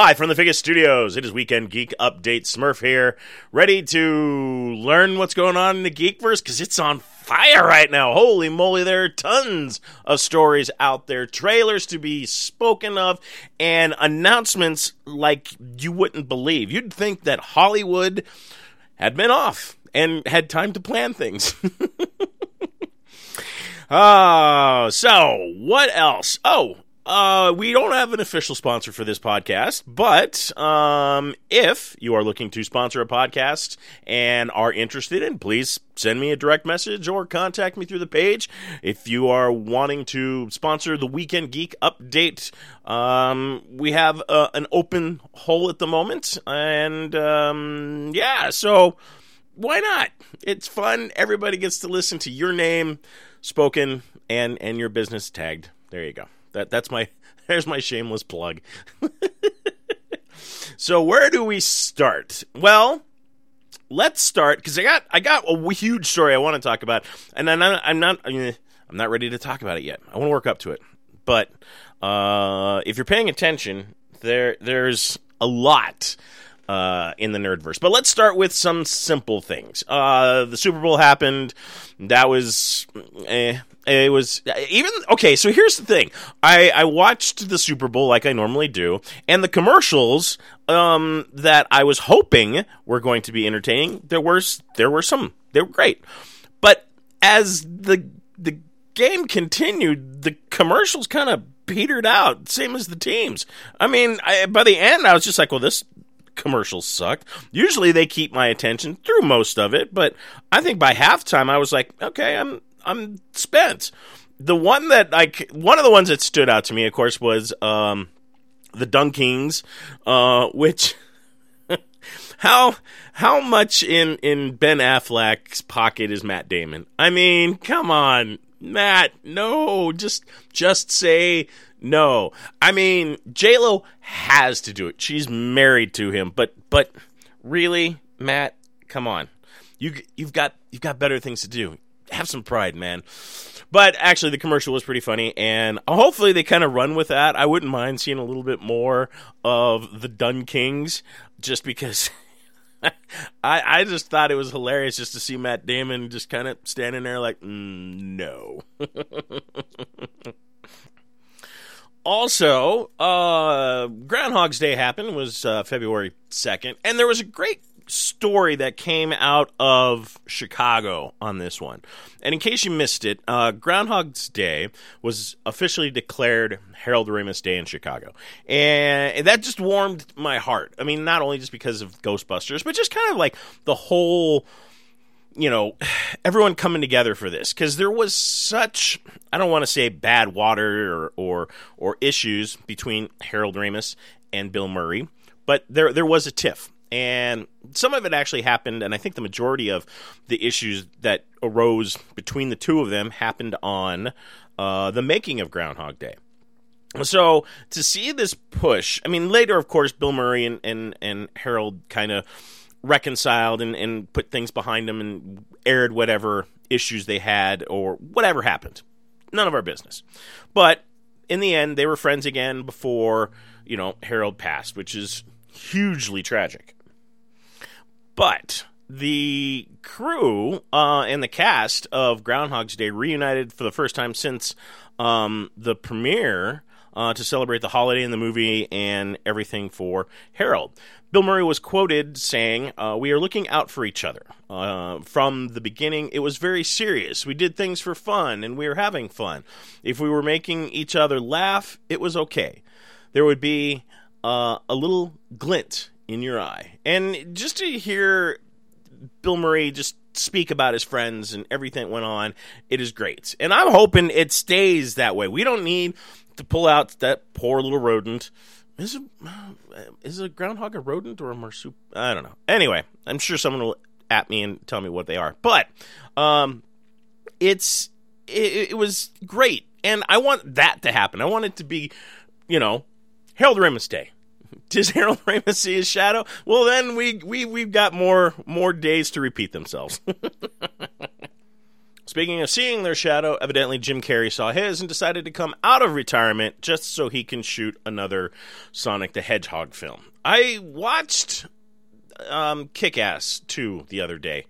Live from the Figgis Studios, it is Weekend Geek Update. Smurf here, ready to learn what's going on in the Geekverse because it's on fire right now. Holy moly, there are tons of stories out there, trailers to be spoken of, and announcements like you wouldn't believe. You'd think that Hollywood had been off and had time to plan things. Oh, so what else? Oh, uh, we don't have an official sponsor for this podcast, but um, if you are looking to sponsor a podcast and are interested in, please send me a direct message or contact me through the page. If you are wanting to sponsor the Weekend Geek update, um, we have uh, an open hole at the moment, and um, yeah, so why not? It's fun. Everybody gets to listen to your name spoken and and your business tagged. There you go. That that's my there's my shameless plug. so where do we start? Well, let's start because I got I got a huge story I want to talk about, and I'm not I'm not I'm not ready to talk about it yet. I want to work up to it, but uh, if you're paying attention, there there's a lot uh, in the nerdverse. But let's start with some simple things. Uh, the Super Bowl happened. That was. Eh, it was even okay. So here's the thing: I I watched the Super Bowl like I normally do, and the commercials um, that I was hoping were going to be entertaining. There were there were some. They were great, but as the the game continued, the commercials kind of petered out, same as the teams. I mean, I, by the end, I was just like, well, this commercials sucked. Usually they keep my attention through most of it, but I think by halftime I was like, okay, I'm I'm spent. The one that like one of the ones that stood out to me, of course, was um, the Dunkings, uh, which how how much in in Ben Affleck's pocket is Matt Damon? I mean, come on, Matt, no, just just say no. I mean, J Lo has to do it. She's married to him, but but really, Matt, come on. You you've got you've got better things to do have some pride, man. But actually, the commercial was pretty funny, and hopefully they kind of run with that. I wouldn't mind seeing a little bit more of the Dun Kings, just because I I just thought it was hilarious just to see Matt Damon just kind of standing there like, mm, no. also, uh, Groundhog's Day happened was uh, February second, and there was a great story that came out of Chicago on this one. And in case you missed it, uh, Groundhog's Day was officially declared Harold Ramis Day in Chicago. And that just warmed my heart. I mean, not only just because of Ghostbusters, but just kind of like the whole you know, everyone coming together for this because there was such I don't want to say bad water or, or or issues between Harold Ramis and Bill Murray, but there there was a tiff. And some of it actually happened and i think the majority of the issues that arose between the two of them happened on uh, the making of groundhog day. So to see this push i mean later of course bill murray and, and, and harold kind of reconciled and, and put things behind them and aired whatever issues they had or whatever happened. None of our business. But in the end they were friends again before you know harold passed which is hugely tragic. But the crew uh, and the cast of Groundhog's Day reunited for the first time since um, the premiere uh, to celebrate the holiday in the movie and everything for Harold. Bill Murray was quoted saying, uh, We are looking out for each other. Uh, from the beginning, it was very serious. We did things for fun, and we were having fun. If we were making each other laugh, it was okay. There would be uh, a little glint in your eye. And just to hear Bill Murray just speak about his friends and everything that went on, it is great. And I'm hoping it stays that way. We don't need to pull out that poor little rodent. Is a is a groundhog a rodent or a marsup? I don't know. Anyway, I'm sure someone will at me and tell me what they are. But um, it's it, it was great, and I want that to happen. I want it to be, you know, Harold Ramis Day. Does Harold Ramis see his shadow? Well, then we we we've got more more days to repeat themselves. Speaking of seeing their shadow, evidently Jim Carrey saw his and decided to come out of retirement just so he can shoot another Sonic the Hedgehog film. I watched um, Kick Ass 2 the other day,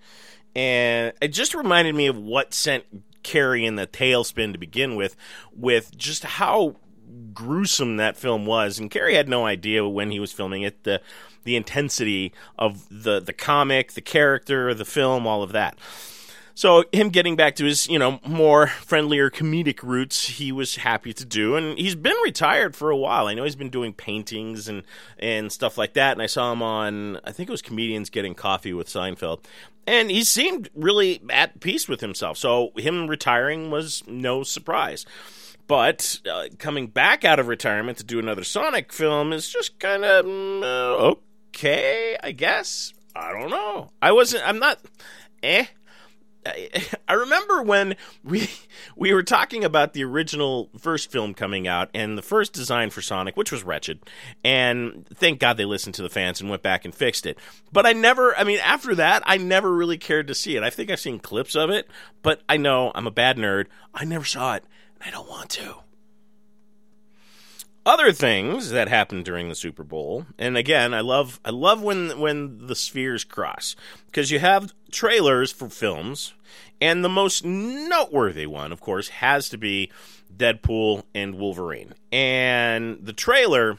and it just reminded me of what sent Carrey in the tailspin to begin with, with just how gruesome that film was. And Carrey had no idea when he was filming it the the intensity of the the comic, the character, the film, all of that. So him getting back to his, you know, more friendlier comedic roots, he was happy to do, and he's been retired for a while. I know he's been doing paintings and and stuff like that. And I saw him on, I think it was Comedians Getting Coffee with Seinfeld, and he seemed really at peace with himself. So him retiring was no surprise. But uh, coming back out of retirement to do another Sonic film is just kind of uh, okay, I guess. I don't know. I wasn't. I'm not. Eh. I remember when we we were talking about the original first film coming out and the first design for Sonic, which was wretched, and thank God they listened to the fans and went back and fixed it. But I never, I mean, after that, I never really cared to see it. I think I've seen clips of it, but I know I'm a bad nerd. I never saw it, and I don't want to other things that happened during the Super Bowl, and again, I love I love when when the spheres cross because you have trailers for films, and the most noteworthy one, of course, has to be Deadpool and Wolverine, and the trailer.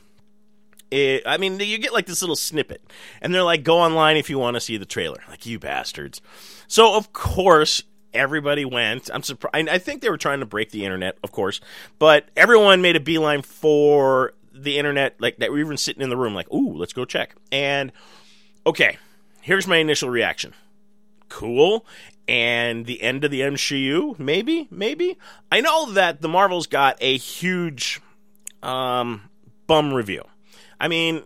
It, I mean, you get like this little snippet, and they're like, "Go online if you want to see the trailer." Like you bastards. So of course, everybody went. I'm surprised. I think they were trying to break the internet, of course, but everyone made a beeline for the internet. Like that, we were even sitting in the room, like, "Ooh, let's go check." And okay, here's my initial reaction. Cool. And the end of the MCU, maybe, maybe. I know that the Marvels got a huge um, bum review. I mean,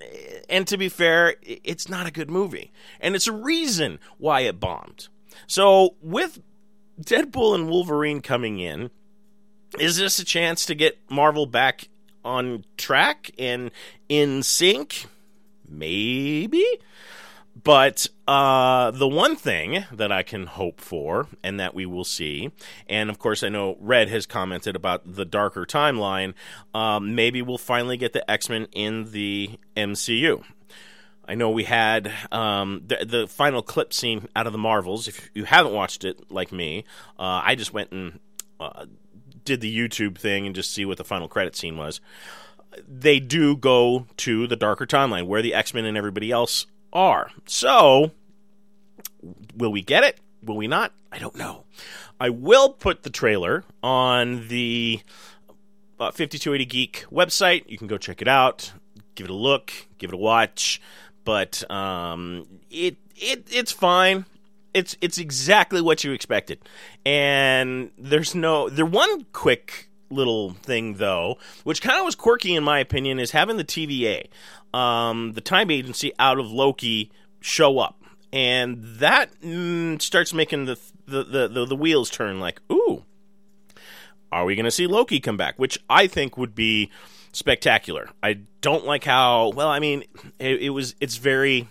and to be fair, it's not a good movie. And it's a reason why it bombed. So, with Deadpool and Wolverine coming in, is this a chance to get Marvel back on track and in sync? Maybe. But uh, the one thing that I can hope for, and that we will see, and of course, I know Red has commented about the darker timeline. Um, maybe we'll finally get the X Men in the MCU. I know we had um, the, the final clip scene out of the Marvels. If you haven't watched it, like me, uh, I just went and uh, did the YouTube thing and just see what the final credit scene was. They do go to the darker timeline where the X Men and everybody else are. So, will we get it? Will we not? I don't know. I will put the trailer on the uh, 5280 Geek website. You can go check it out, give it a look, give it a watch but um, it it it's fine. It's it's exactly what you expected, and there's no there one quick little thing though, which kind of was quirky in my opinion, is having the TVA, um, the time agency out of Loki show up, and that mm, starts making the the, the the the wheels turn. Like, ooh, are we going to see Loki come back? Which I think would be spectacular. I don't like how well. I mean, it, it was. It's very.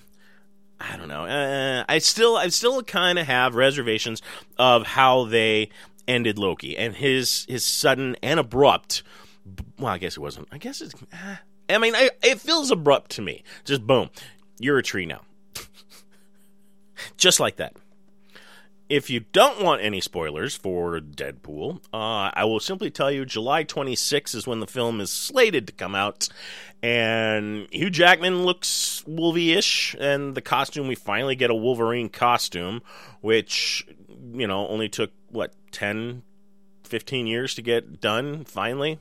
I don't know. Uh, I still, I still kind of have reservations of how they ended Loki and his his sudden and abrupt. Well, I guess it wasn't. I guess it's. Uh, I mean, I, it feels abrupt to me. Just boom, you're a tree now. Just like that. If you don't want any spoilers for Deadpool, uh, I will simply tell you July 26 is when the film is slated to come out. And Hugh Jackman looks Wolvie ish, and the costume, we finally get a Wolverine costume, which, you know, only took, what, 10, 15 years to get done, finally.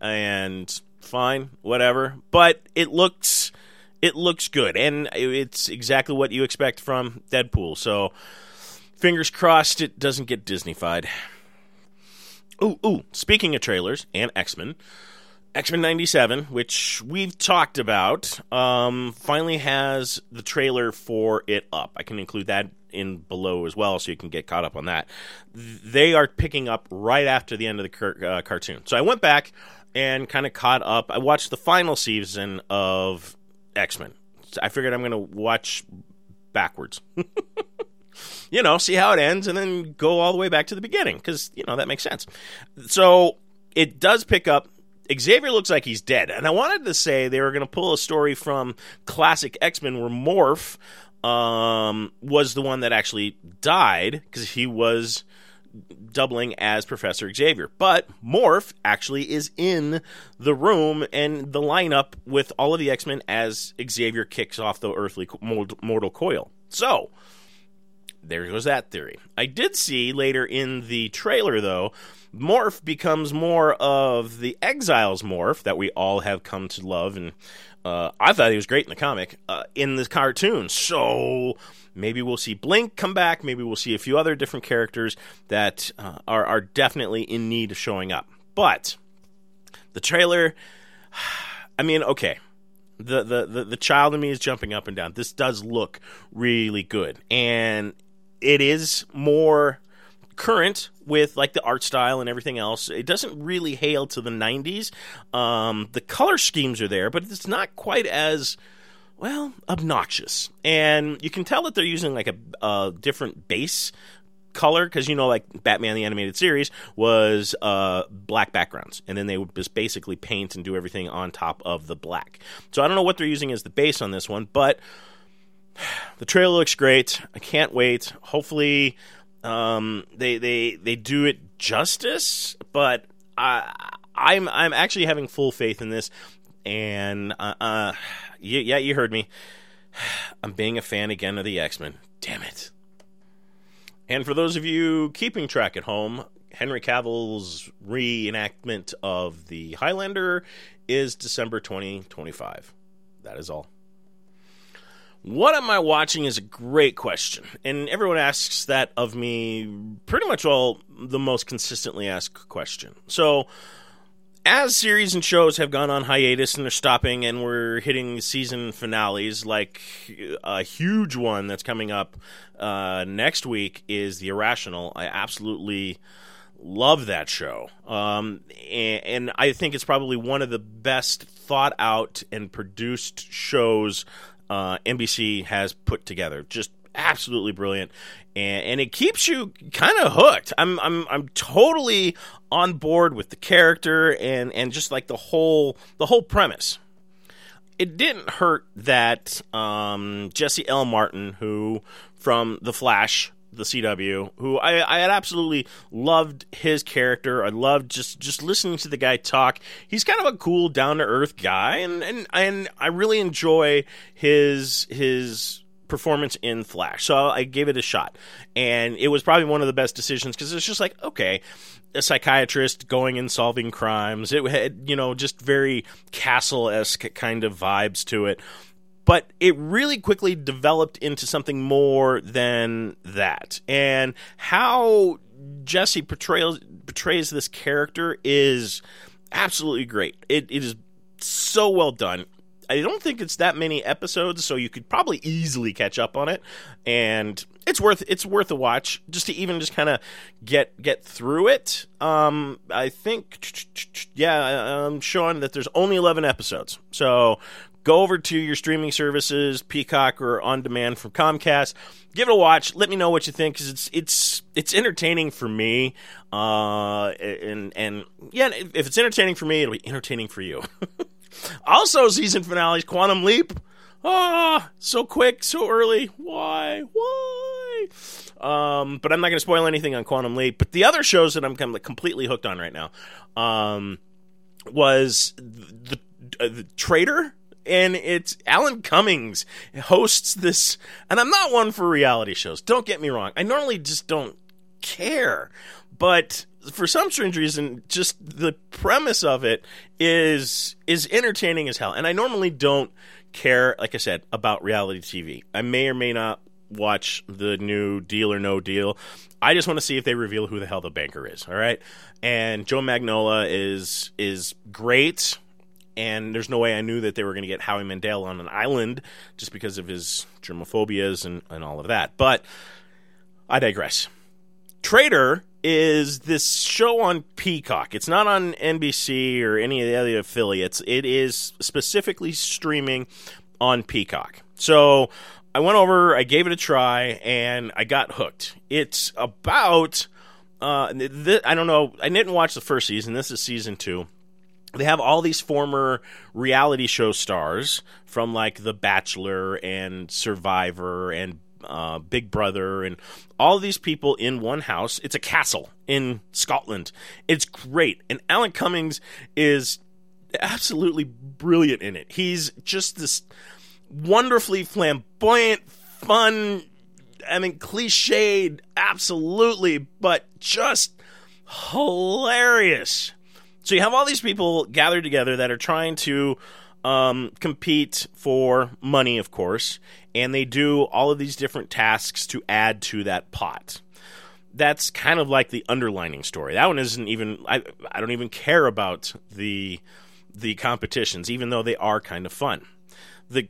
And fine, whatever. But it looks. It looks good, and it's exactly what you expect from Deadpool. So, Fingers crossed it doesn't get Disneyfied. Ooh, ooh, speaking of trailers and X Men, X Men '97, which we've talked about, um, finally has the trailer for it up. I can include that in below as well, so you can get caught up on that. They are picking up right after the end of the car- uh, cartoon. So I went back and kind of caught up. I watched the final season of X Men. I figured I'm going to watch backwards. you know, see how it ends and then go all the way back to the beginning because, you know, that makes sense. So it does pick up. Xavier looks like he's dead. And I wanted to say they were going to pull a story from classic X Men where Morph um, was the one that actually died because he was doubling as Professor Xavier. But Morph actually is in the room and the lineup with all of the X Men as Xavier kicks off the earthly mortal coil. So, there goes that theory. I did see later in the trailer, though, Morph becomes more of the Exiles Morph that we all have come to love, and uh, I thought he was great in the comic, uh, in the cartoon. So maybe we'll see Blink come back. Maybe we'll see a few other different characters that uh, are are definitely in need of showing up. But the trailer, I mean, okay. The, the, the, the child in me is jumping up and down. This does look really good. And it is more current with like the art style and everything else. It doesn't really hail to the 90s. Um, the color schemes are there, but it's not quite as well obnoxious. And you can tell that they're using like a, a different base color because you know like batman the animated series was uh, black backgrounds and then they would just basically paint and do everything on top of the black so i don't know what they're using as the base on this one but the trailer looks great. I can't wait. Hopefully, um, they they they do it justice. But I I'm I'm actually having full faith in this. And uh, uh yeah, yeah, you heard me. I'm being a fan again of the X Men. Damn it. And for those of you keeping track at home, Henry Cavill's reenactment of the Highlander is December 2025. That is all. What am I watching is a great question. And everyone asks that of me pretty much all the most consistently asked question. So, as series and shows have gone on hiatus and they're stopping and we're hitting season finales, like a huge one that's coming up uh, next week is The Irrational. I absolutely love that show. Um, and, and, I think it's probably one of the best thought out and produced shows uh, NBC has put together. Just absolutely brilliant, and, and it keeps you kind of hooked. I'm I'm I'm totally on board with the character and and just like the whole the whole premise. It didn't hurt that um, Jesse L. Martin, who from The Flash the CW, who I, I had absolutely loved his character. I loved just just listening to the guy talk. He's kind of a cool, down to earth guy, and and and I really enjoy his his performance in Flash. So I gave it a shot, and it was probably one of the best decisions because it's just like okay. A psychiatrist going and solving crimes. It had, you know, just very castle esque kind of vibes to it but it really quickly developed into something more than that. And how Jesse portrays portrays this character is absolutely great. It, it is so well done. I don't think it's that many episodes, so you could probably easily catch up on it, and it's worth it's worth a watch just to even just kind of get get through it. Um, I think, yeah, I'm showing that there's only 11 episodes, so go over to your streaming services, Peacock or on demand from Comcast. Give it a watch. Let me know what you think because it's it's it's entertaining for me. Uh, and and yeah, if it's entertaining for me, it'll be entertaining for you. also, season finales, Quantum Leap. Ah, so quick, so early. Why? Why? Um, but I'm not going to spoil anything on Quantum Leap. But the other shows that I'm kind of completely hooked on right now um, was the, the, the Traitor and it's Alan Cummings hosts this. And I'm not one for reality shows. Don't get me wrong. I normally just don't care, but for some strange reason, just the premise of it is is entertaining as hell. And I normally don't care, like I said, about reality TV. I may or may not watch the new Deal or No Deal. I just want to see if they reveal who the hell the banker is. All right, and Joe Manganiello is is great and there's no way I knew that they were going to get Howie Mandel on an island just because of his germophobias and, and all of that. But I digress. Traitor is this show on Peacock. It's not on NBC or any of the other affiliates. It is specifically streaming on Peacock. So I went over, I gave it a try, and I got hooked. It's about. Uh, th- I don't know. I didn't watch the first season. This is season two they have all these former reality show stars from like The Bachelor and Survivor and uh, Big Brother and all these people in one house. It's a castle in Scotland. It's great. And Alan Cummings is absolutely brilliant in it. He's just this wonderfully flamboyant, fun, I mean, cliched, absolutely, but just hilarious. So you have all these people gathered together that are trying to um, compete for money, of course, and they do all of these different tasks to add to that pot. That's kind of like the underlining story. That one isn't even. I I don't even care about the the competitions, even though they are kind of fun. The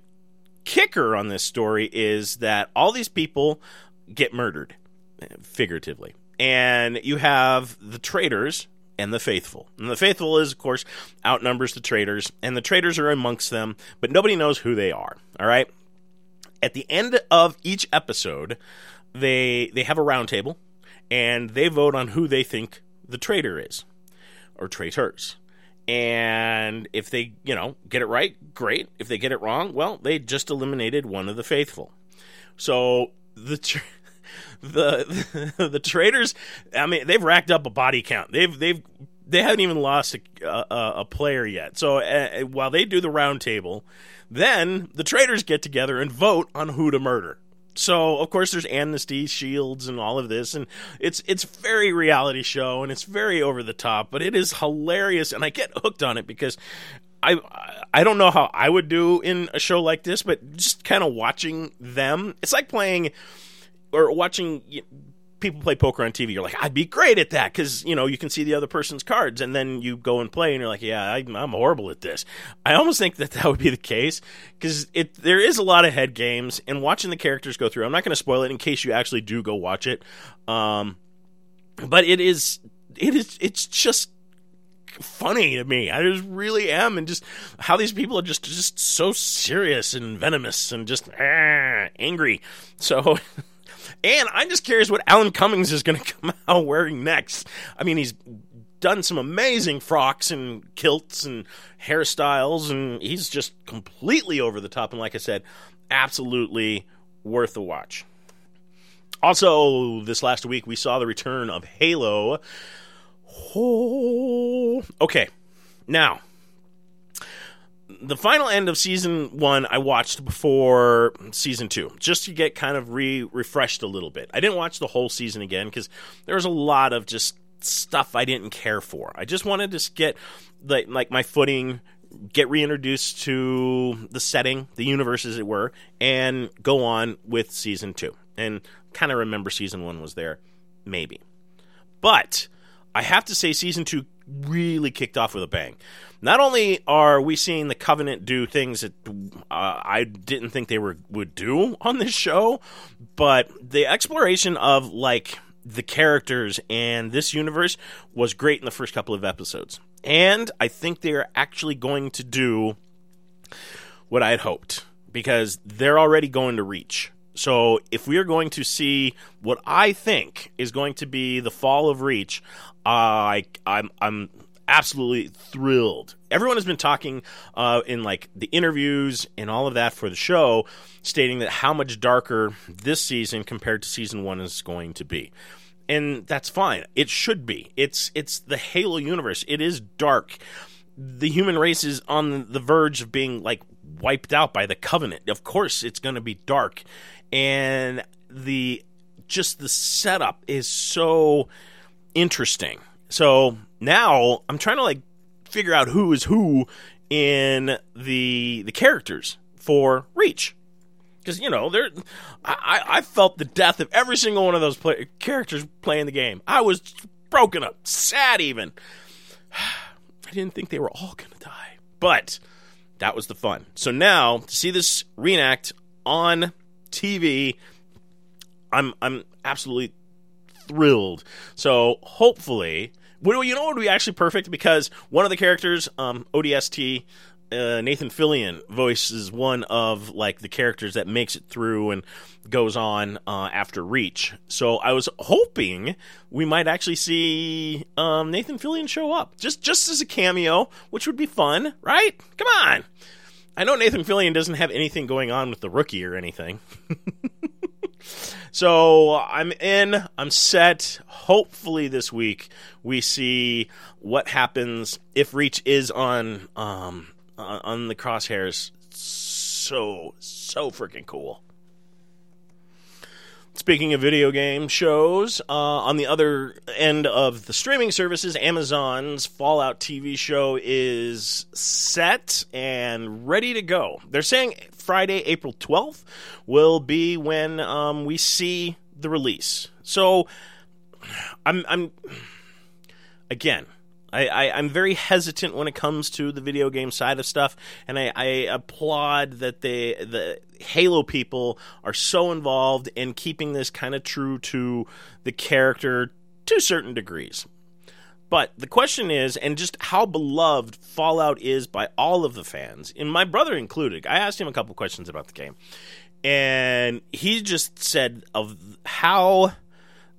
kicker on this story is that all these people get murdered, figuratively, and you have the traitors and the faithful. And the faithful is, of course, outnumbers the traitors, and the traitors are amongst them, but nobody knows who they are. All right. At the end of each episode, they they have a roundtable, and they vote on who they think the traitor is, or traitors. And if they, you know, get it right, great. If they get it wrong, well, they just eliminated one of the faithful. So the. Tra- the, the the traitors. I mean, they've racked up a body count. They've they've they haven't even lost a, a, a player yet. So uh, while they do the roundtable, then the traders get together and vote on who to murder. So of course there's amnesty shields and all of this, and it's it's very reality show and it's very over the top, but it is hilarious, and I get hooked on it because I I don't know how I would do in a show like this, but just kind of watching them, it's like playing or watching people play poker on TV, you're like, I'd be great at that because you know you can see the other person's cards, and then you go and play, and you're like, yeah, I, am horrible at this. I almost think that that would be the case because it there is a lot of head games, and watching the characters go through. I'm not going to spoil it in case you actually do go watch it, um, but it is it is it's just funny to me. I just really am, and just how these people are just just so serious and venomous and just ah, angry. So. And I'm just curious what Alan Cummings is going to come out wearing next. I mean, he's done some amazing frocks and kilts and hairstyles, and he's just completely over the top. And like I said, absolutely worth a watch. Also, this last week we saw the return of Halo. Oh, okay, now the final end of season one I watched before season two, just to get kind of re refreshed a little bit. I didn't watch the whole season again because there was a lot of just stuff I didn't care for. I just wanted to get like like my footing, get reintroduced to the setting, the universe as it were, and go on with season two. And kind of remember season one was there, maybe. But I have to say, season two really kicked off with a bang. Not only are we seeing the Covenant do things that uh, I didn't think they were would do on this show, but the exploration of like the characters and this universe was great in the first couple of episodes. And I think they are actually going to do what I had hoped because they're already going to reach. So if we are going to see what I think is going to be the fall of Reach, uh, I I'm I'm absolutely thrilled. Everyone has been talking uh, in like the interviews and all of that for the show, stating that how much darker this season compared to season one is going to be. And that's fine. It should be. It's it's the Halo universe. It is dark. The human race is on the verge of being like wiped out by the Covenant. Of course, it's going to be dark, and the just the setup is so interesting. So now I'm trying to like figure out who is who in the the characters for Reach. Because you know, there, I, I felt the death of every single one of those play, characters playing the game. I was broken up, sad even. I didn't think they were all gonna die, But that was the fun. So now to see this reenact on TV, I'm I'm absolutely thrilled. So hopefully, well, you know what would be actually perfect because one of the characters, um, ODST, uh, Nathan Fillion voices one of like the characters that makes it through and goes on uh, after Reach. So I was hoping we might actually see um, Nathan Fillion show up just just as a cameo, which would be fun, right? Come on. I know Nathan Fillion doesn't have anything going on with the rookie or anything. so I'm in, I'm set. Hopefully this week we see what happens if Reach is on um, on the crosshairs. So so freaking cool. Speaking of video game shows, uh, on the other end of the streaming services, Amazon's Fallout TV show is set and ready to go. They're saying Friday, April 12th, will be when um, we see the release. So, I'm, I'm again, I, I, am very hesitant when it comes to the video game side of stuff, and I, I applaud that they the Halo people are so involved in keeping this kind of true to the character to certain degrees. But the question is, and just how beloved Fallout is by all of the fans, and my brother included. I asked him a couple questions about the game, and he just said of how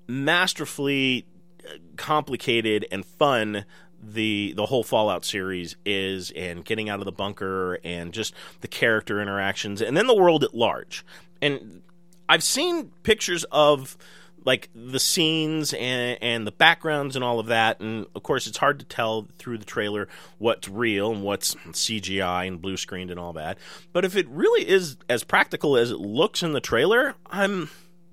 masterfully uh, complicated and fun the the whole Fallout series is and getting out of the bunker and just the character interactions and then the world at large. And I've seen pictures of like the scenes and, and the backgrounds and all of that and of course it's hard to tell through the trailer what's real and what's CGI and blue screened and all that. But if it really is as practical as it looks in the trailer, I'm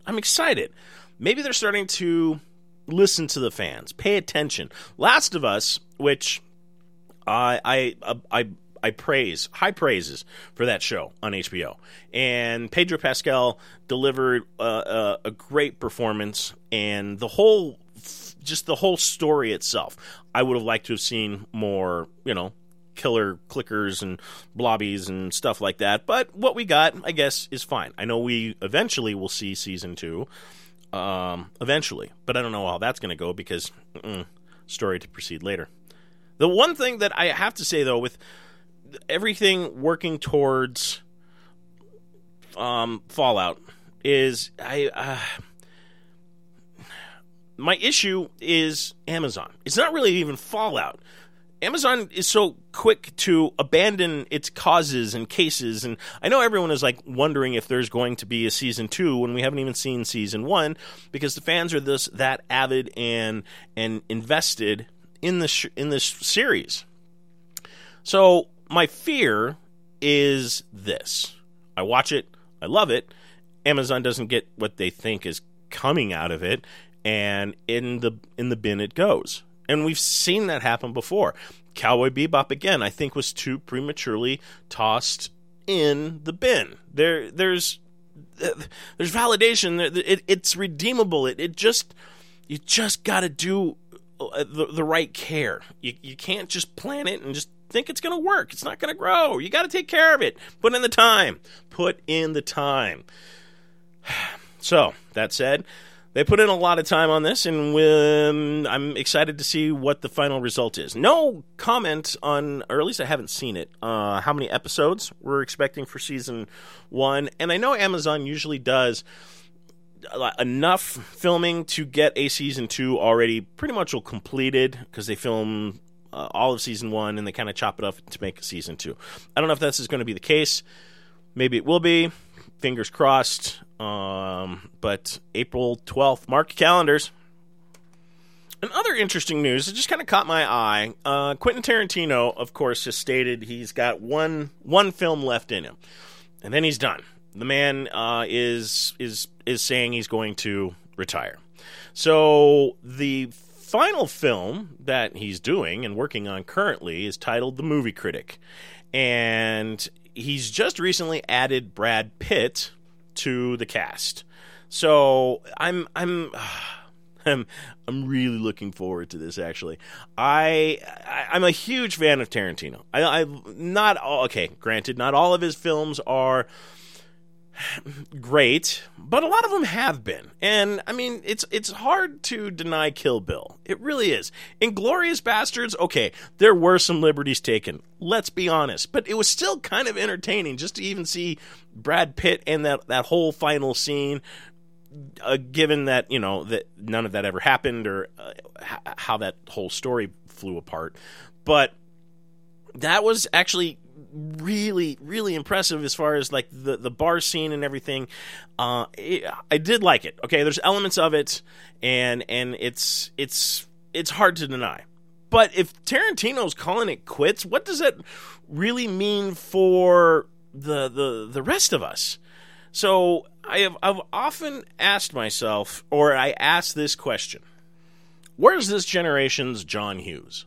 I'm excited. Maybe they're starting to listen to the fans, pay attention. Last of Us, which I I I I praise high praises for that show on HBO, and Pedro Pascal delivered a, a great performance, and the whole just the whole story itself. I would have liked to have seen more, you know, killer clickers and blobbies and stuff like that. But what we got, I guess, is fine. I know we eventually will see season two um, eventually. But I don't know how that's going to go because story to proceed later. The one thing that I have to say though, with everything working towards um, Fallout, is I. Uh, my issue is Amazon. It's not really even Fallout. Amazon is so quick to abandon its causes and cases, and I know everyone is like wondering if there's going to be a season two when we haven't even seen season one because the fans are this that avid and and invested in this sh- in this series. So my fear is this: I watch it, I love it. Amazon doesn't get what they think is coming out of it, and in the in the bin it goes. And we've seen that happen before. Cowboy Bebop again, I think, was too prematurely tossed in the bin. There, there's, there's validation. It, it's redeemable. It, it just, you just got to do uh, the, the right care. You, you can't just plan it and just think it's going to work. It's not going to grow. You got to take care of it. Put in the time. Put in the time. So that said, they put in a lot of time on this, and um, I'm excited to see what the final result is. No comment on, or at least I haven't seen it, uh, how many episodes we're expecting for season one. And I know Amazon usually does enough filming to get a season two already pretty much all completed because they film uh, all of season one and they kind of chop it up to make a season two. I don't know if this is going to be the case. Maybe it will be. Fingers crossed. Um, but April 12th, mark calendars. And other interesting news that just kind of caught my eye. Uh, Quentin Tarantino, of course, has stated he's got one one film left in him, and then he's done. The man uh, is is is saying he's going to retire. So the final film that he's doing and working on currently is titled The Movie Critic, and he's just recently added Brad Pitt to the cast. So I'm I'm I'm I'm really looking forward to this. Actually, I, I am a huge fan of Tarantino. I, I not all, okay. Granted, not all of his films are great, but a lot of them have been. And I mean, it's it's hard to deny Kill Bill. It really is. Inglourious Basterds, okay, there were some liberties taken. Let's be honest, but it was still kind of entertaining just to even see Brad Pitt and that that whole final scene. Uh, given that you know that none of that ever happened or uh, h- how that whole story flew apart, but that was actually really really impressive as far as like the the bar scene and everything. Uh it, i did like it okay? There's elements of it and and it's it's it's hard to deny. But if tarantino's calling it quits what does that really mean for the the the rest of us? So i have i've often asked myself or i asked this question. Where's this generation's john hughes?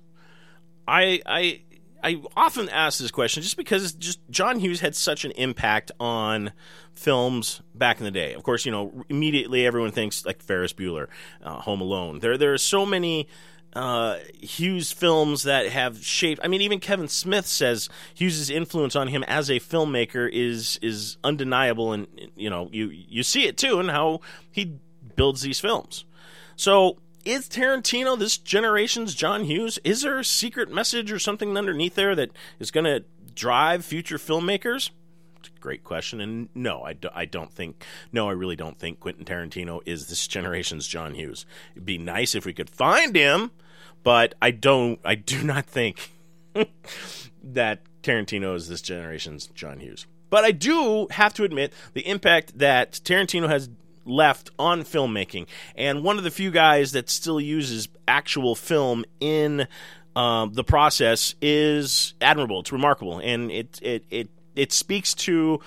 I i I often ask this question just because just John Hughes had such an impact on films back in the day. Of course, you know immediately everyone thinks like Ferris Bueller, uh, Home Alone. There there are so many uh, Hughes films that have shaped. I mean, even Kevin Smith says Hughes's influence on him as a filmmaker is is undeniable, and you know you you see it too in how he builds these films. So is Tarantino this generation's John Hughes? Is there a secret message or something underneath there that is going to drive future filmmakers? great question. And no, I, do, I don't think, no, I really don't think Quentin Tarantino is this generation's John Hughes. It'd be nice if we could find him, but I don't, I do not think that Tarantino is this generation's John Hughes. But I do have to admit the impact that Tarantino has left on filmmaking, and one of the few guys that still uses actual film in uh, the process is admirable. It's remarkable, and it it it it speaks to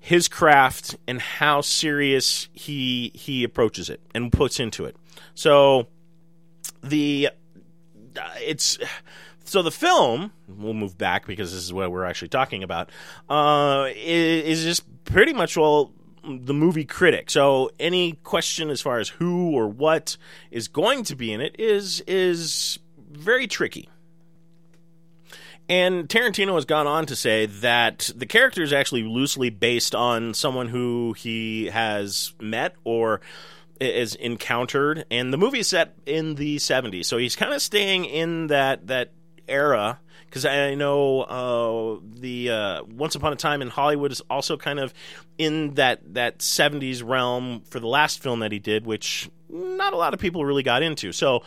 his craft and how serious he he approaches it and puts into it. So the uh, it's so the film we'll move back because this is what we're actually talking about uh, is, is just pretty much well the movie critic. So any question as far as who or what is going to be in it is is very tricky. And Tarantino has gone on to say that the character is actually loosely based on someone who he has met or is encountered and the movie is set in the 70s so he's kind of staying in that that era because I know uh, the uh, Once Upon a Time in Hollywood is also kind of in that that '70s realm for the last film that he did, which not a lot of people really got into. So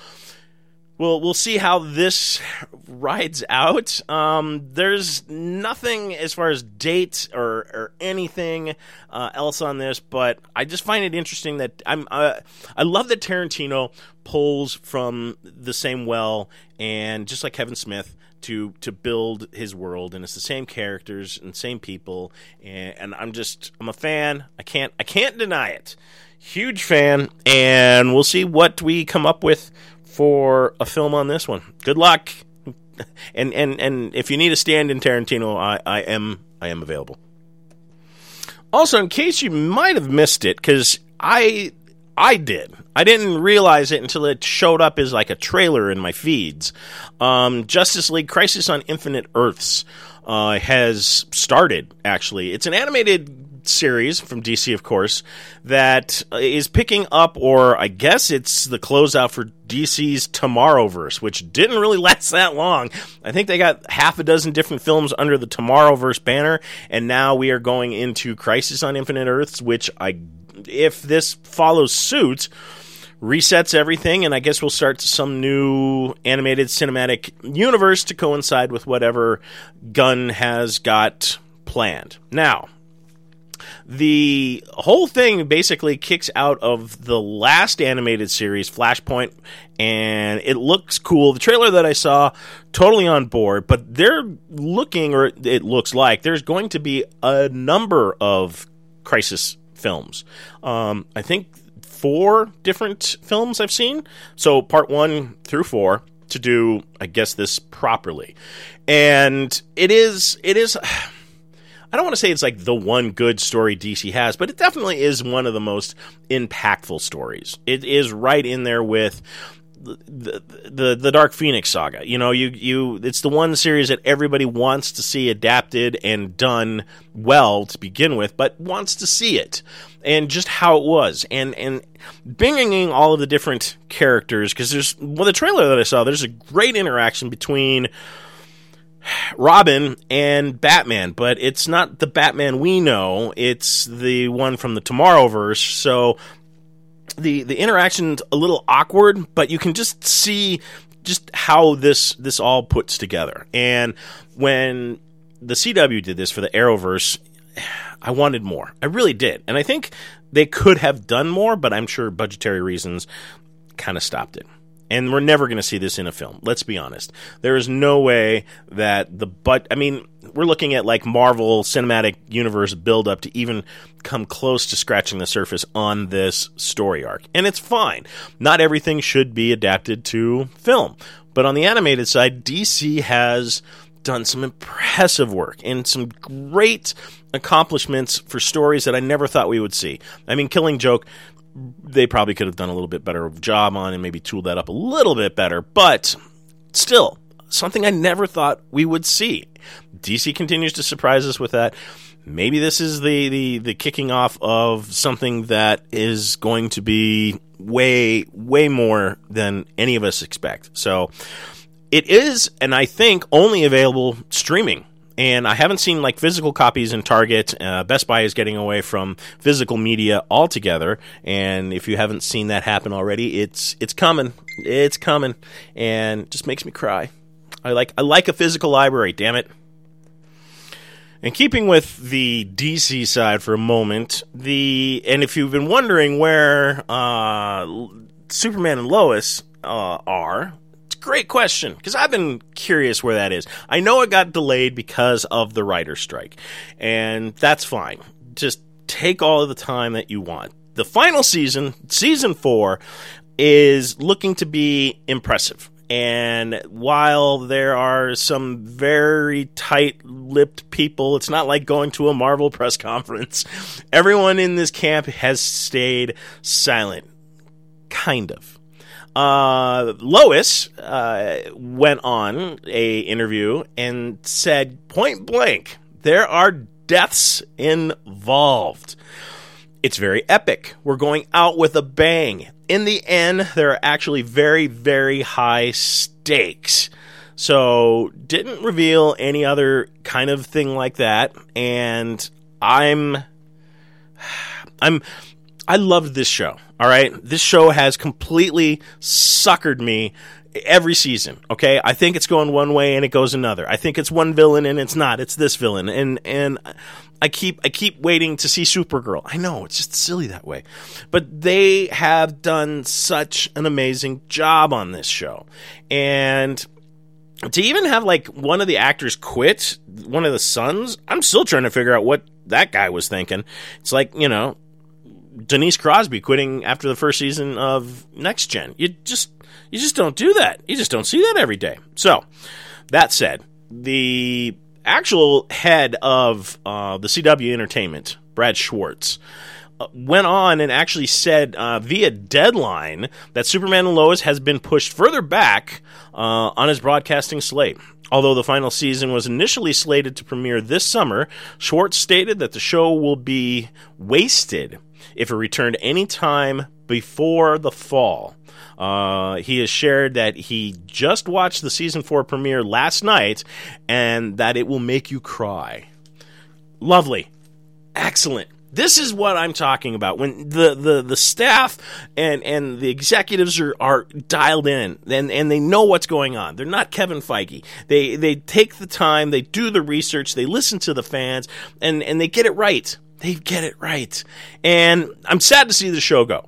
we'll we'll see how this rides out. Um, there's nothing as far as date or or anything uh, else on this, but I just find it interesting that I'm uh, I love that Tarantino pulls from the same well, and just like Kevin Smith, to to build his world, and it's the same characters and same people, and, and I'm just I'm a fan. I can't I can't deny it. Huge fan, and we'll see what we come up with for a film on this one. Good luck, and and and if you need a stand in Tarantino, I, I am I am available. Also, in case you might have missed it, because I I did. I didn't realize it until it showed up as like a trailer in my feeds. Um, Justice League Crisis on Infinite Earths uh, has started, actually. It's an animated series from DC, of course, that is picking up, or I guess it's the closeout for DC's Tomorrowverse, which didn't really last that long. I think they got half a dozen different films under the Tomorrowverse banner, and now we are going into Crisis on Infinite Earths, which I, if this follows suit, resets everything, and I guess we'll start some new animated cinematic universe to coincide with whatever Gunn has got planned. Now, the whole thing basically kicks out of the last animated series, Flashpoint, and it looks cool. The trailer that I saw, totally on board, but they're looking, or it looks like, there's going to be a number of Crisis films. Um, I think four different films I've seen. So part one through four to do, I guess, this properly. And it is, it is. I don't want to say it's like the one good story DC has, but it definitely is one of the most impactful stories. It is right in there with the, the the Dark Phoenix saga. You know, you you it's the one series that everybody wants to see adapted and done well to begin with, but wants to see it and just how it was and and bringing all of the different characters because there's well the trailer that I saw there's a great interaction between Robin and Batman, but it's not the Batman we know. It's the one from the Tomorrowverse. So the the interaction's a little awkward, but you can just see just how this this all puts together. And when the CW did this for the Arrowverse, I wanted more. I really did. And I think they could have done more, but I'm sure budgetary reasons kind of stopped it. And we're never going to see this in a film. Let's be honest. There is no way that the but I mean, we're looking at like Marvel Cinematic Universe build up to even come close to scratching the surface on this story arc. And it's fine. Not everything should be adapted to film. But on the animated side, DC has done some impressive work and some great accomplishments for stories that I never thought we would see. I mean, Killing Joke, they probably could have done a little bit better job on and maybe tooled that up a little bit better, but still, something I never thought we would see. DC continues to surprise us with that. Maybe this is the, the, the kicking off of something that is going to be way, way more than any of us expect. So, it is, and I think only available streaming. And I haven't seen like physical copies in Target. Uh, Best Buy is getting away from physical media altogether. And if you haven't seen that happen already, it's it's coming. It's coming, and just makes me cry. I like I like a physical library. Damn it. And keeping with the DC side for a moment, the and if you've been wondering where uh, Superman and Lois uh, are, great question because I've been curious where that is. I know it got delayed because of the writer's strike, and that's fine. Just take all of the time that you want. The final season, season four, is looking to be impressive. And while there are some very tight lipped people, it's not like going to a Marvel press conference. Everyone in this camp has stayed silent. Kind of. Uh, Lois uh, went on a interview and said point blank, there are deaths involved. It's very epic. We're going out with a bang. In the end, there are actually very, very high stakes. So, didn't reveal any other kind of thing like that. And I'm. I'm. I love this show. All right. This show has completely suckered me every season. Okay. I think it's going one way and it goes another. I think it's one villain and it's not. It's this villain. And, and I keep, I keep waiting to see Supergirl. I know it's just silly that way, but they have done such an amazing job on this show. And to even have like one of the actors quit, one of the sons, I'm still trying to figure out what that guy was thinking. It's like, you know, Denise Crosby quitting after the first season of Next Gen. You just you just don't do that. You just don't see that every day. So that said, the actual head of uh, the CW Entertainment, Brad Schwartz, uh, went on and actually said uh, via deadline that Superman and Lois has been pushed further back uh, on his broadcasting slate. Although the final season was initially slated to premiere this summer, Schwartz stated that the show will be wasted if it returned any time before the fall. Uh, he has shared that he just watched the season four premiere last night and that it will make you cry. Lovely. Excellent. This is what I'm talking about. When the, the, the staff and, and the executives are, are dialed in and, and they know what's going on. They're not Kevin Feige. They they take the time, they do the research, they listen to the fans, and, and they get it right they get it right. And I'm sad to see the show go.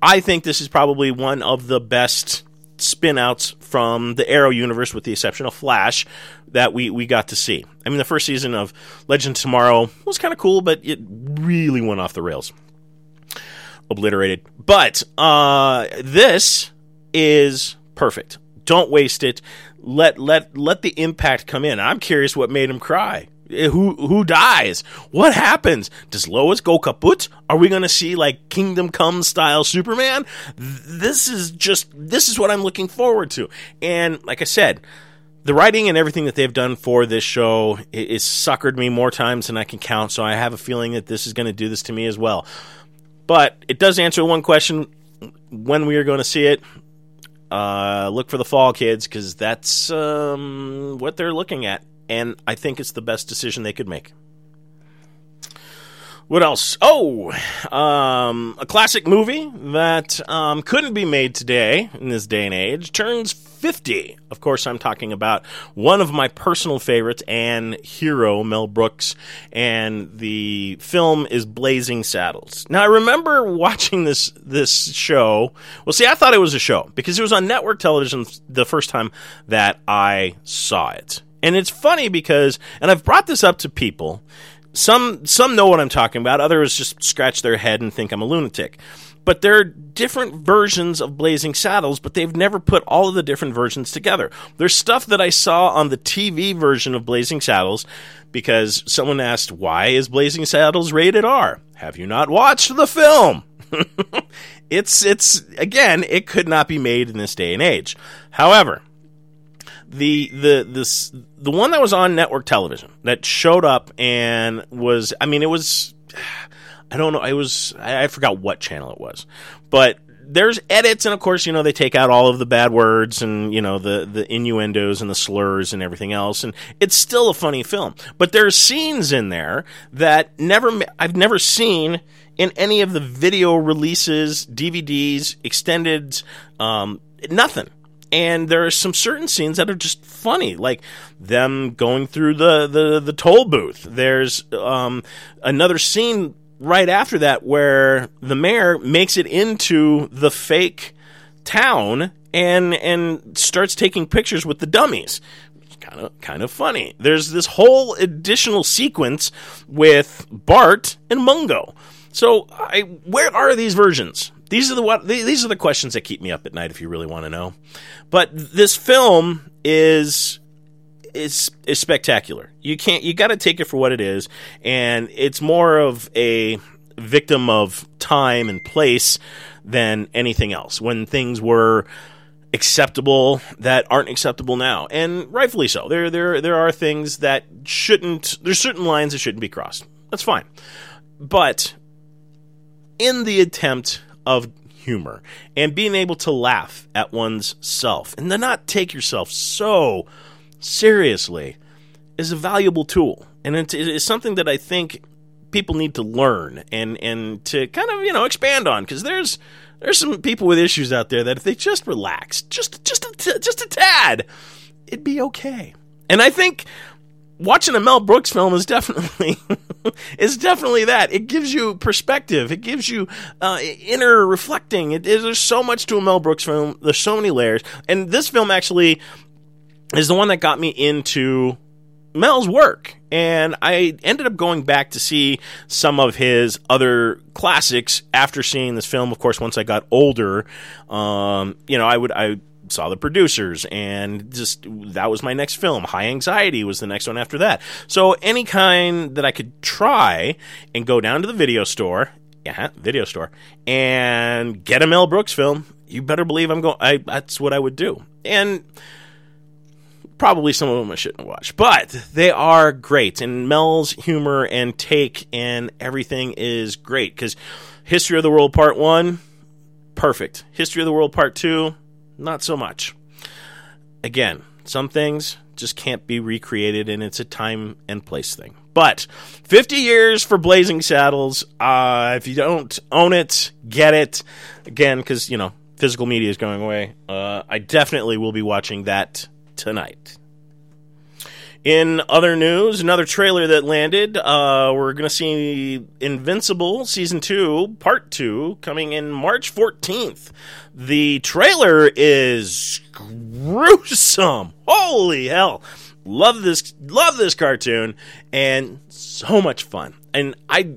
I think this is probably one of the best spinouts from the Arrow universe, with the exception of Flash, that we, we got to see. I mean, the first season of Legend Tomorrow was kind of cool, but it really went off the rails. Obliterated. But uh, this is perfect. Don't waste it. Let let let the impact come in. I'm curious what made him cry Who who dies? What happens? Does Lois go kaput? Are we going to see like Kingdom Come style Superman? This is just this is what I'm looking forward to. And like I said, the writing and everything that they've done for this show is suckered me more times than I can count. So I have a feeling that this is going to do this to me as well. But it does answer one question: when we are going to see it. Uh, look for the fall, kids, because that's um, what they're looking at, and I think it's the best decision they could make. What else? Oh, um, a classic movie that um, couldn't be made today in this day and age turns 50. Of course, I'm talking about one of my personal favorites and hero, Mel Brooks, and the film is Blazing Saddles. Now, I remember watching this this show. Well, see, I thought it was a show because it was on network television the first time that I saw it. And it's funny because, and I've brought this up to people some some know what I'm talking about. Others just scratch their head and think I'm a lunatic. But there are different versions of Blazing Saddles, but they've never put all of the different versions together. There's stuff that I saw on the TV version of Blazing Saddles because someone asked, "Why is Blazing Saddles rated R?" Have you not watched the film? it's it's again, it could not be made in this day and age. However, the the this the one that was on network television that showed up and was I mean it was I don't know it was I, I forgot what channel it was but there's edits and of course you know they take out all of the bad words and you know the the innuendos and the slurs and everything else and it's still a funny film. But there's scenes in there that never I've never seen in any of the video releases DVDs extended um, nothing and there are some certain scenes that are just funny, like them going through the the, the toll booth. There's um, another scene right after that where the mayor makes it into the fake town and and starts taking pictures with the dummies. Kind of kind of funny. There's this whole additional sequence with Bart and Mungo. So, I where are these versions? These are the what these are the questions that keep me up at night if you really want to know. But this film is is is spectacular. You can't you got to take it for what it is and it's more of a victim of time and place than anything else. When things were acceptable that aren't acceptable now, and rightfully so. There there there are things that shouldn't. There's certain lines that shouldn't be crossed. That's fine, but in the attempt of humor and being able to laugh at one's self. And to not take yourself so seriously is a valuable tool, and it is something that I think people need to learn and and to kind of you know expand on. Because there's there's some people with issues out there that if they just relax just just a t- just a tad it'd be okay. And i think watching a mel brooks film is definitely is definitely that. It gives you perspective. It gives you uh, inner reflecting. It, there's so much to a mel brooks film. There's so many layers. And this film actually is the one that got me into Mel's work. And I ended up going back to see some of his other classics after seeing this film. Of course, once I got older, um, you know, I would I saw the producers and just that was my next film. High Anxiety was the next one after that. So any kind that I could try and go down to the video store, yeah, video store, and get a Mel Brooks film, you better believe I'm going. I that's what I would do. And probably some of them I shouldn't watch, but they are great. And Mel's humor and take and everything is great because History of the World Part 1, perfect. History of the World Part 2, not so much. Again, some things just can't be recreated, and it's a time and place thing. But 50 years for Blazing Saddles. Uh, if you don't own it, get it. Again, because, you know, physical media is going away. Uh, I definitely will be watching that tonight. In other news, another trailer that landed. Uh, we're going to see Invincible Season 2, Part 2, coming in March 14th. The trailer is gruesome. Holy hell. Love this love this cartoon and so much fun. And I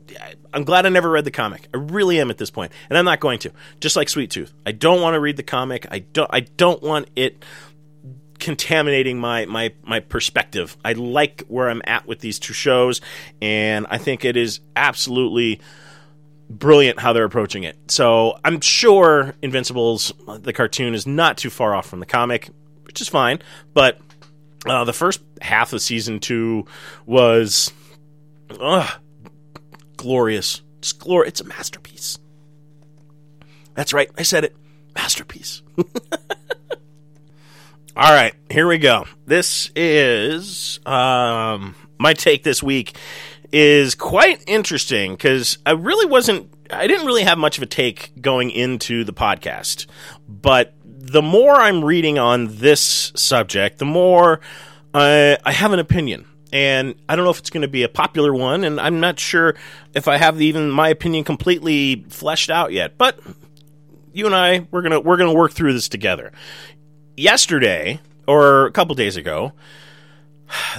I'm glad I never read the comic. I really am at this point. And I'm not going to. Just like Sweet Tooth. I don't want to read the comic. I don't I don't want it contaminating my my my perspective. I like where I'm at with these two shows, and I think it is absolutely brilliant how they're approaching it. So I'm sure Invincibles, the cartoon, is not too far off from the comic, which is fine. But uh, the first half of season two was glorious. It's glor- It's a masterpiece. That's right. I said it. Masterpiece. All right, here we go. This is um, my take this week is quite interesting because I really wasn't, I didn't really have much of a take going into the podcast. But the more I'm reading on this subject, the more I, I have an opinion. And I don't know if it's going to be a popular one, and I'm not sure if I have even my opinion completely fleshed out yet. But you and I, we're gonna we're gonna work through this together. Yesterday, or a couple days ago,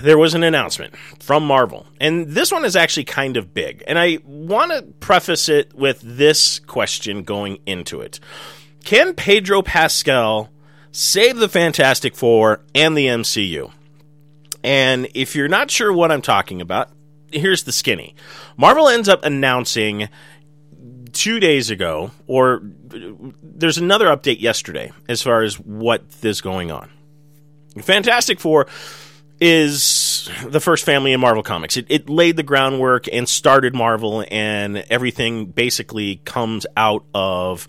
there was an announcement from Marvel. And this one is actually kind of big. And I want to preface it with this question going into it Can Pedro Pascal save the Fantastic Four and the MCU? And if you're not sure what I'm talking about, here's the skinny. Marvel ends up announcing two days ago, or uh, there's another update yesterday as far as what is going on. Fantastic Four is the first family in Marvel Comics. It, it, laid the groundwork and started Marvel, and everything basically comes out of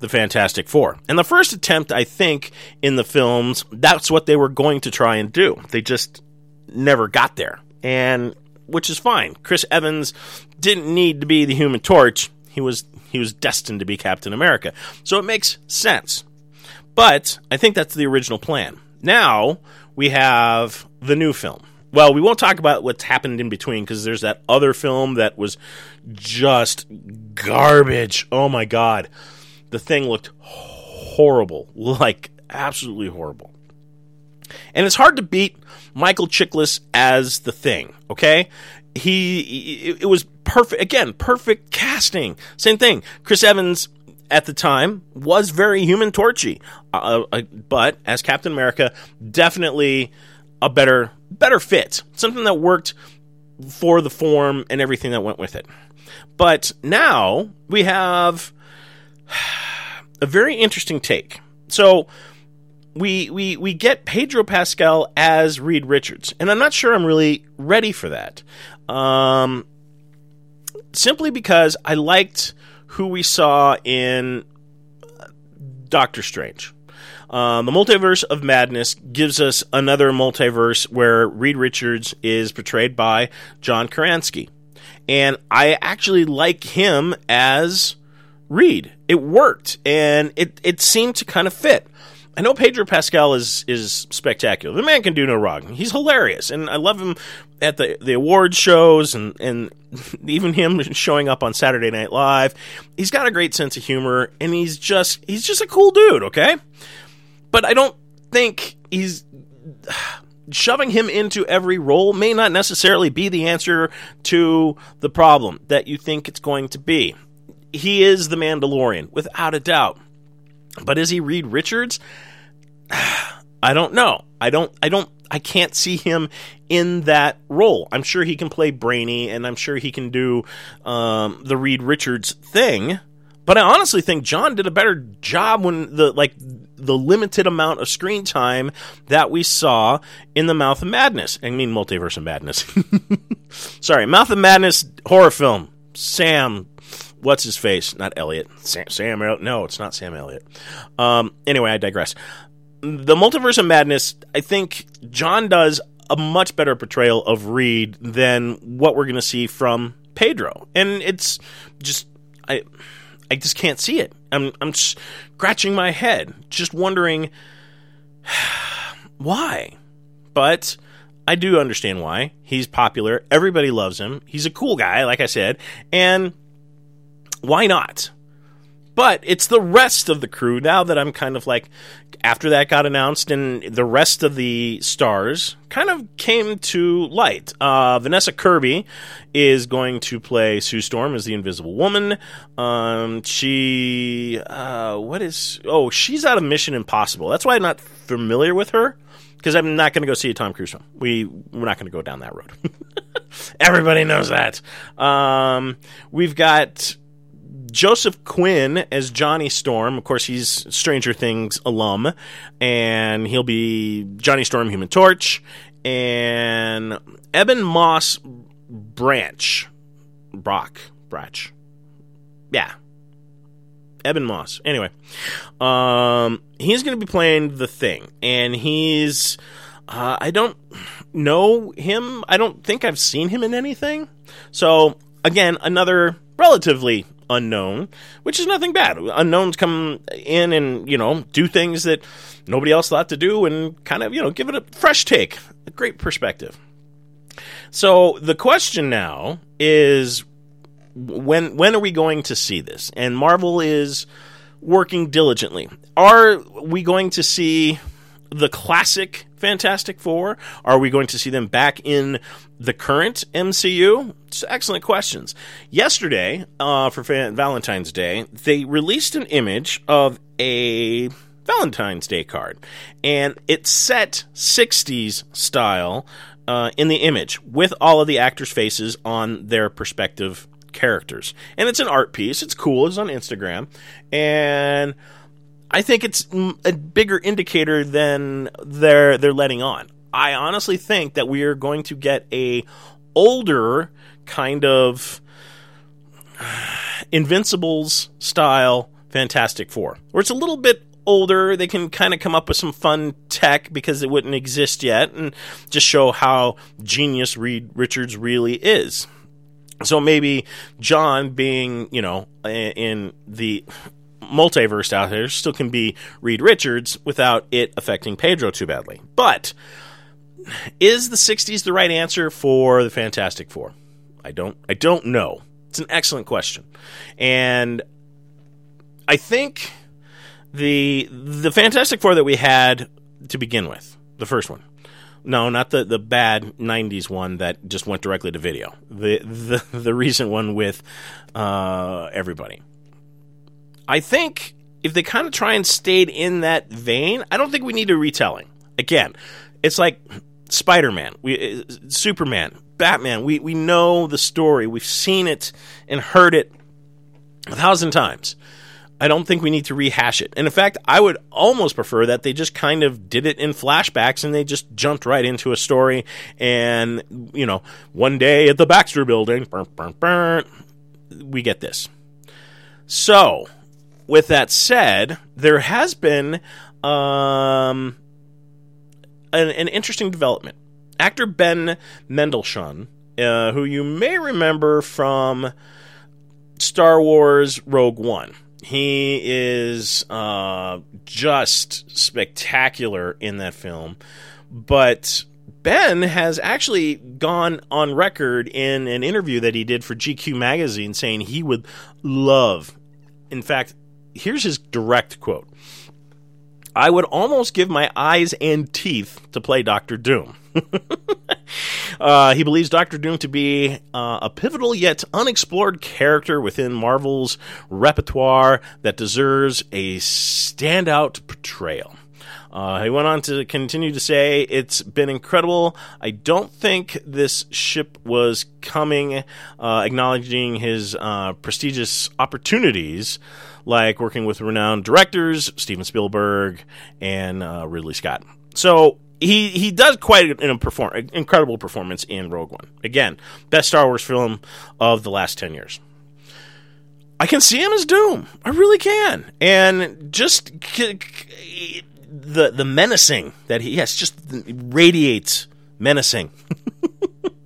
the Fantastic Four. And the first attempt, I think, in the films, that's what they were going to try and do. They just never got there. And which is fine. Chris Evans didn't need to be the human torch. He was he was destined to be Captain America. So it makes sense. But I think that's the original plan. Now we have the new film. Well, we won't talk about what's happened in between because there's that other film that was just garbage. Oh my god. The thing looked horrible. Like absolutely horrible. And it's hard to beat Michael Chiklis as the thing, okay? He it was perfect again, perfect casting. Same thing. Chris Evans at the time was very human torchy, uh, uh, but as Captain America, definitely a better better fit, something that worked for the form and everything that went with it. But now we have a very interesting take. So we we we get Pedro Pascal as Reed Richards, and I'm not sure I'm really ready for that. Um, simply because I liked who we saw in Doctor Strange. Um, the Multiverse of Madness gives us another multiverse where Reed Richards is portrayed by John Krasinski. And I actually like him as Reed. It worked, and it, it seemed to kind of fit. I know Pedro Pascal is is spectacular. The man can do no wrong. He's hilarious, and I love him at the the award shows and and even him showing up on Saturday Night Live. He's got a great sense of humor, and he's just he's just a cool dude. Okay, but I don't think he's shoving him into every role may not necessarily be the answer to the problem that you think it's going to be. He is the Mandalorian, without a doubt. But is he Reed Richards? I don't know. I don't I don't I can't see him in that role. I'm sure he can play brainy and I'm sure he can do um, the Reed Richards thing. But I honestly think John did a better job when the like the limited amount of screen time that we saw in the Mouth of Madness. I mean Multiverse of Madness. Sorry, Mouth of Madness horror film. Sam what's his face? Not Elliot. Sam, Sam No, it's not Sam Elliott. Um, anyway, I digress. The Multiverse of Madness, I think John does a much better portrayal of Reed than what we're going to see from Pedro. And it's just, I, I just can't see it. I'm, I'm scratching my head, just wondering why. But I do understand why. He's popular. Everybody loves him. He's a cool guy, like I said. And why not? But it's the rest of the crew now that I'm kind of like, after that got announced and the rest of the stars kind of came to light. Uh, Vanessa Kirby is going to play Sue Storm as the Invisible Woman. Um, she, uh, what is, oh, she's out of Mission Impossible. That's why I'm not familiar with her because I'm not going to go see a Tom Cruise film. We we're not going to go down that road. Everybody knows that. Um, we've got Joseph Quinn as Johnny Storm. Of course, he's Stranger Things alum, and he'll be Johnny Storm, Human Torch, and Ebon Moss Branch, Brock, Branch, yeah, Ebon Moss. Anyway, um, he's going to be playing the Thing, and he's. Uh, I don't know him. I don't think I've seen him in anything. So again, another relatively unknown, which is nothing bad. Unknowns come in and you know do things that nobody else thought to do, and kind of you know give it a fresh take, a great perspective. So the question now is when when are we going to see this? And Marvel is working diligently. Are we going to see the classic Fantastic Four? Are we going to see them back in the current MCU? It's excellent questions. Yesterday, uh, for Valentine's Day, they released an image of a Valentine's Day card, and it's set 60s style uh, in the image with all of the actors' faces on their perspective characters. And it's an art piece. It's cool. It's on Instagram. And I think it's a bigger indicator than they're they're letting on. I honestly think that we are going to get a older kind of Invincibles style Fantastic Four, where it's a little bit older. They can kind of come up with some fun tech because it wouldn't exist yet, and just show how genius Reed Richards really is. So maybe John, being you know in the multiverse out there, still can be Reed Richards without it affecting Pedro too badly. But is the '60s the right answer for the Fantastic Four? I don't. I don't know. It's an excellent question, and I think the the Fantastic Four that we had to begin with, the first one, no, not the, the bad '90s one that just went directly to video. The the the recent one with uh, everybody. I think if they kind of try and stayed in that vein, I don't think we need a retelling. Again, it's like Spider Man, we uh, Superman, Batman. We we know the story. We've seen it and heard it a thousand times. I don't think we need to rehash it. And in fact, I would almost prefer that they just kind of did it in flashbacks and they just jumped right into a story. And, you know, one day at the Baxter building, we get this. So, with that said, there has been um, an, an interesting development. Actor Ben Mendelsohn, uh, who you may remember from Star Wars Rogue One he is uh, just spectacular in that film. But Ben has actually gone on record in an interview that he did for GQ magazine saying he would love, in fact, here's his direct quote I would almost give my eyes and teeth to play Doctor Doom. uh, he believes Doctor Doom to be uh, a pivotal yet unexplored character within Marvel's repertoire that deserves a standout portrayal. Uh, he went on to continue to say, It's been incredible. I don't think this ship was coming, uh, acknowledging his uh, prestigious opportunities, like working with renowned directors, Steven Spielberg and uh, Ridley Scott. So he he does quite an perform incredible performance in Rogue One. Again, best Star Wars film of the last ten years. I can see him as Doom. I really can, and just the the menacing that he has just radiates menacing.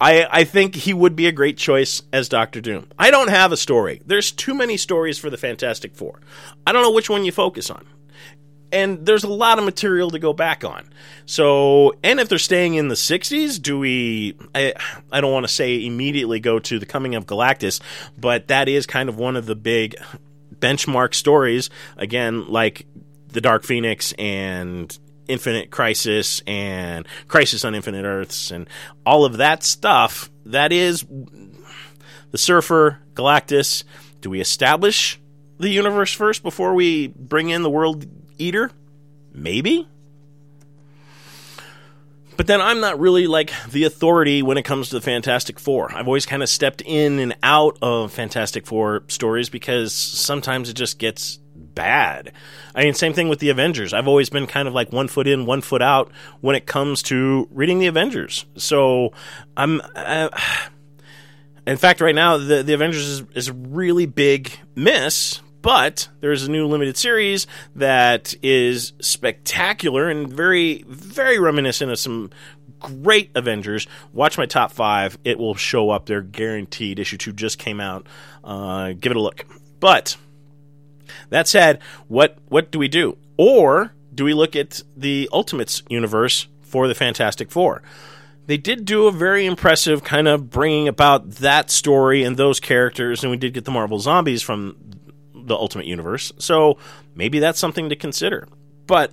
I I think he would be a great choice as Doctor Doom. I don't have a story. There's too many stories for the Fantastic Four. I don't know which one you focus on and there's a lot of material to go back on. So, and if they're staying in the 60s, do we I, I don't want to say immediately go to the coming of Galactus, but that is kind of one of the big benchmark stories again like the Dark Phoenix and Infinite Crisis and Crisis on Infinite Earths and all of that stuff. That is the Surfer, Galactus. Do we establish the universe first before we bring in the world eater? Maybe. But then I'm not really like the authority when it comes to the Fantastic Four. I've always kind of stepped in and out of Fantastic Four stories because sometimes it just gets bad. I mean, same thing with the Avengers. I've always been kind of like one foot in, one foot out when it comes to reading the Avengers. So I'm. Uh, in fact, right now, the, the Avengers is, is a really big miss but there's a new limited series that is spectacular and very, very reminiscent of some great Avengers. Watch my top five; it will show up there, guaranteed. Issue two just came out. Uh, give it a look. But that said, what what do we do? Or do we look at the Ultimates universe for the Fantastic Four? They did do a very impressive kind of bringing about that story and those characters, and we did get the Marvel Zombies from the Ultimate Universe. So maybe that's something to consider. But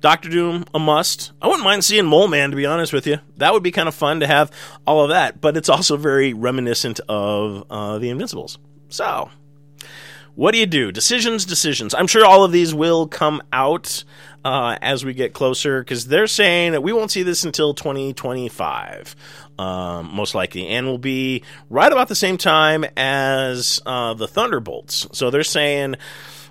Doctor Doom, a must. I wouldn't mind seeing Mole Man, to be honest with you. That would be kind of fun to have all of that. But it's also very reminiscent of uh, the Invincibles. So, what do you do? Decisions, decisions. I'm sure all of these will come out uh, as we get closer because they're saying that we won't see this until 2025 um, most likely, and will be right about the same time as uh, the Thunderbolts. So they're saying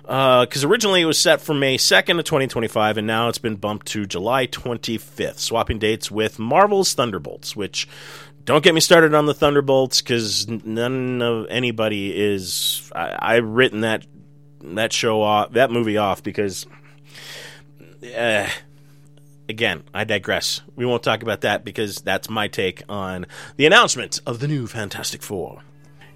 because uh, originally it was set for May 2nd of 2025, and now it's been bumped to July 25th, swapping dates with Marvel's Thunderbolts, which don't get me started on the Thunderbolts because none of anybody is. I, have written that that show off, that movie off because. Uh, again, I digress. We won't talk about that because that's my take on the announcement of the new Fantastic Four.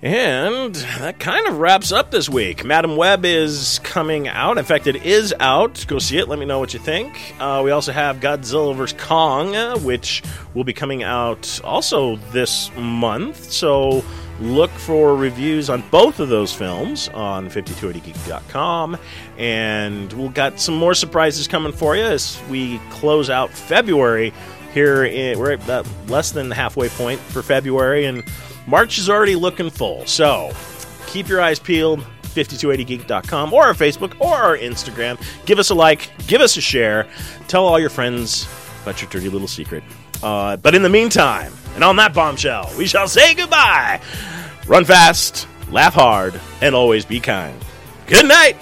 And that kind of wraps up this week. Madame Web is coming out. In fact, it is out. Go see it. Let me know what you think. Uh, we also have Godzilla vs. Kong, uh, which will be coming out also this month. So look for reviews on both of those films on 5280geek.com. And we've got some more surprises coming for you as we close out February. Here, in, we're at less than halfway point for February, and March is already looking full. So keep your eyes peeled. 5280geek.com or our Facebook or our Instagram. Give us a like, give us a share, tell all your friends about your dirty little secret. Uh, but in the meantime, and on that bombshell, we shall say goodbye. Run fast, laugh hard, and always be kind. Good night.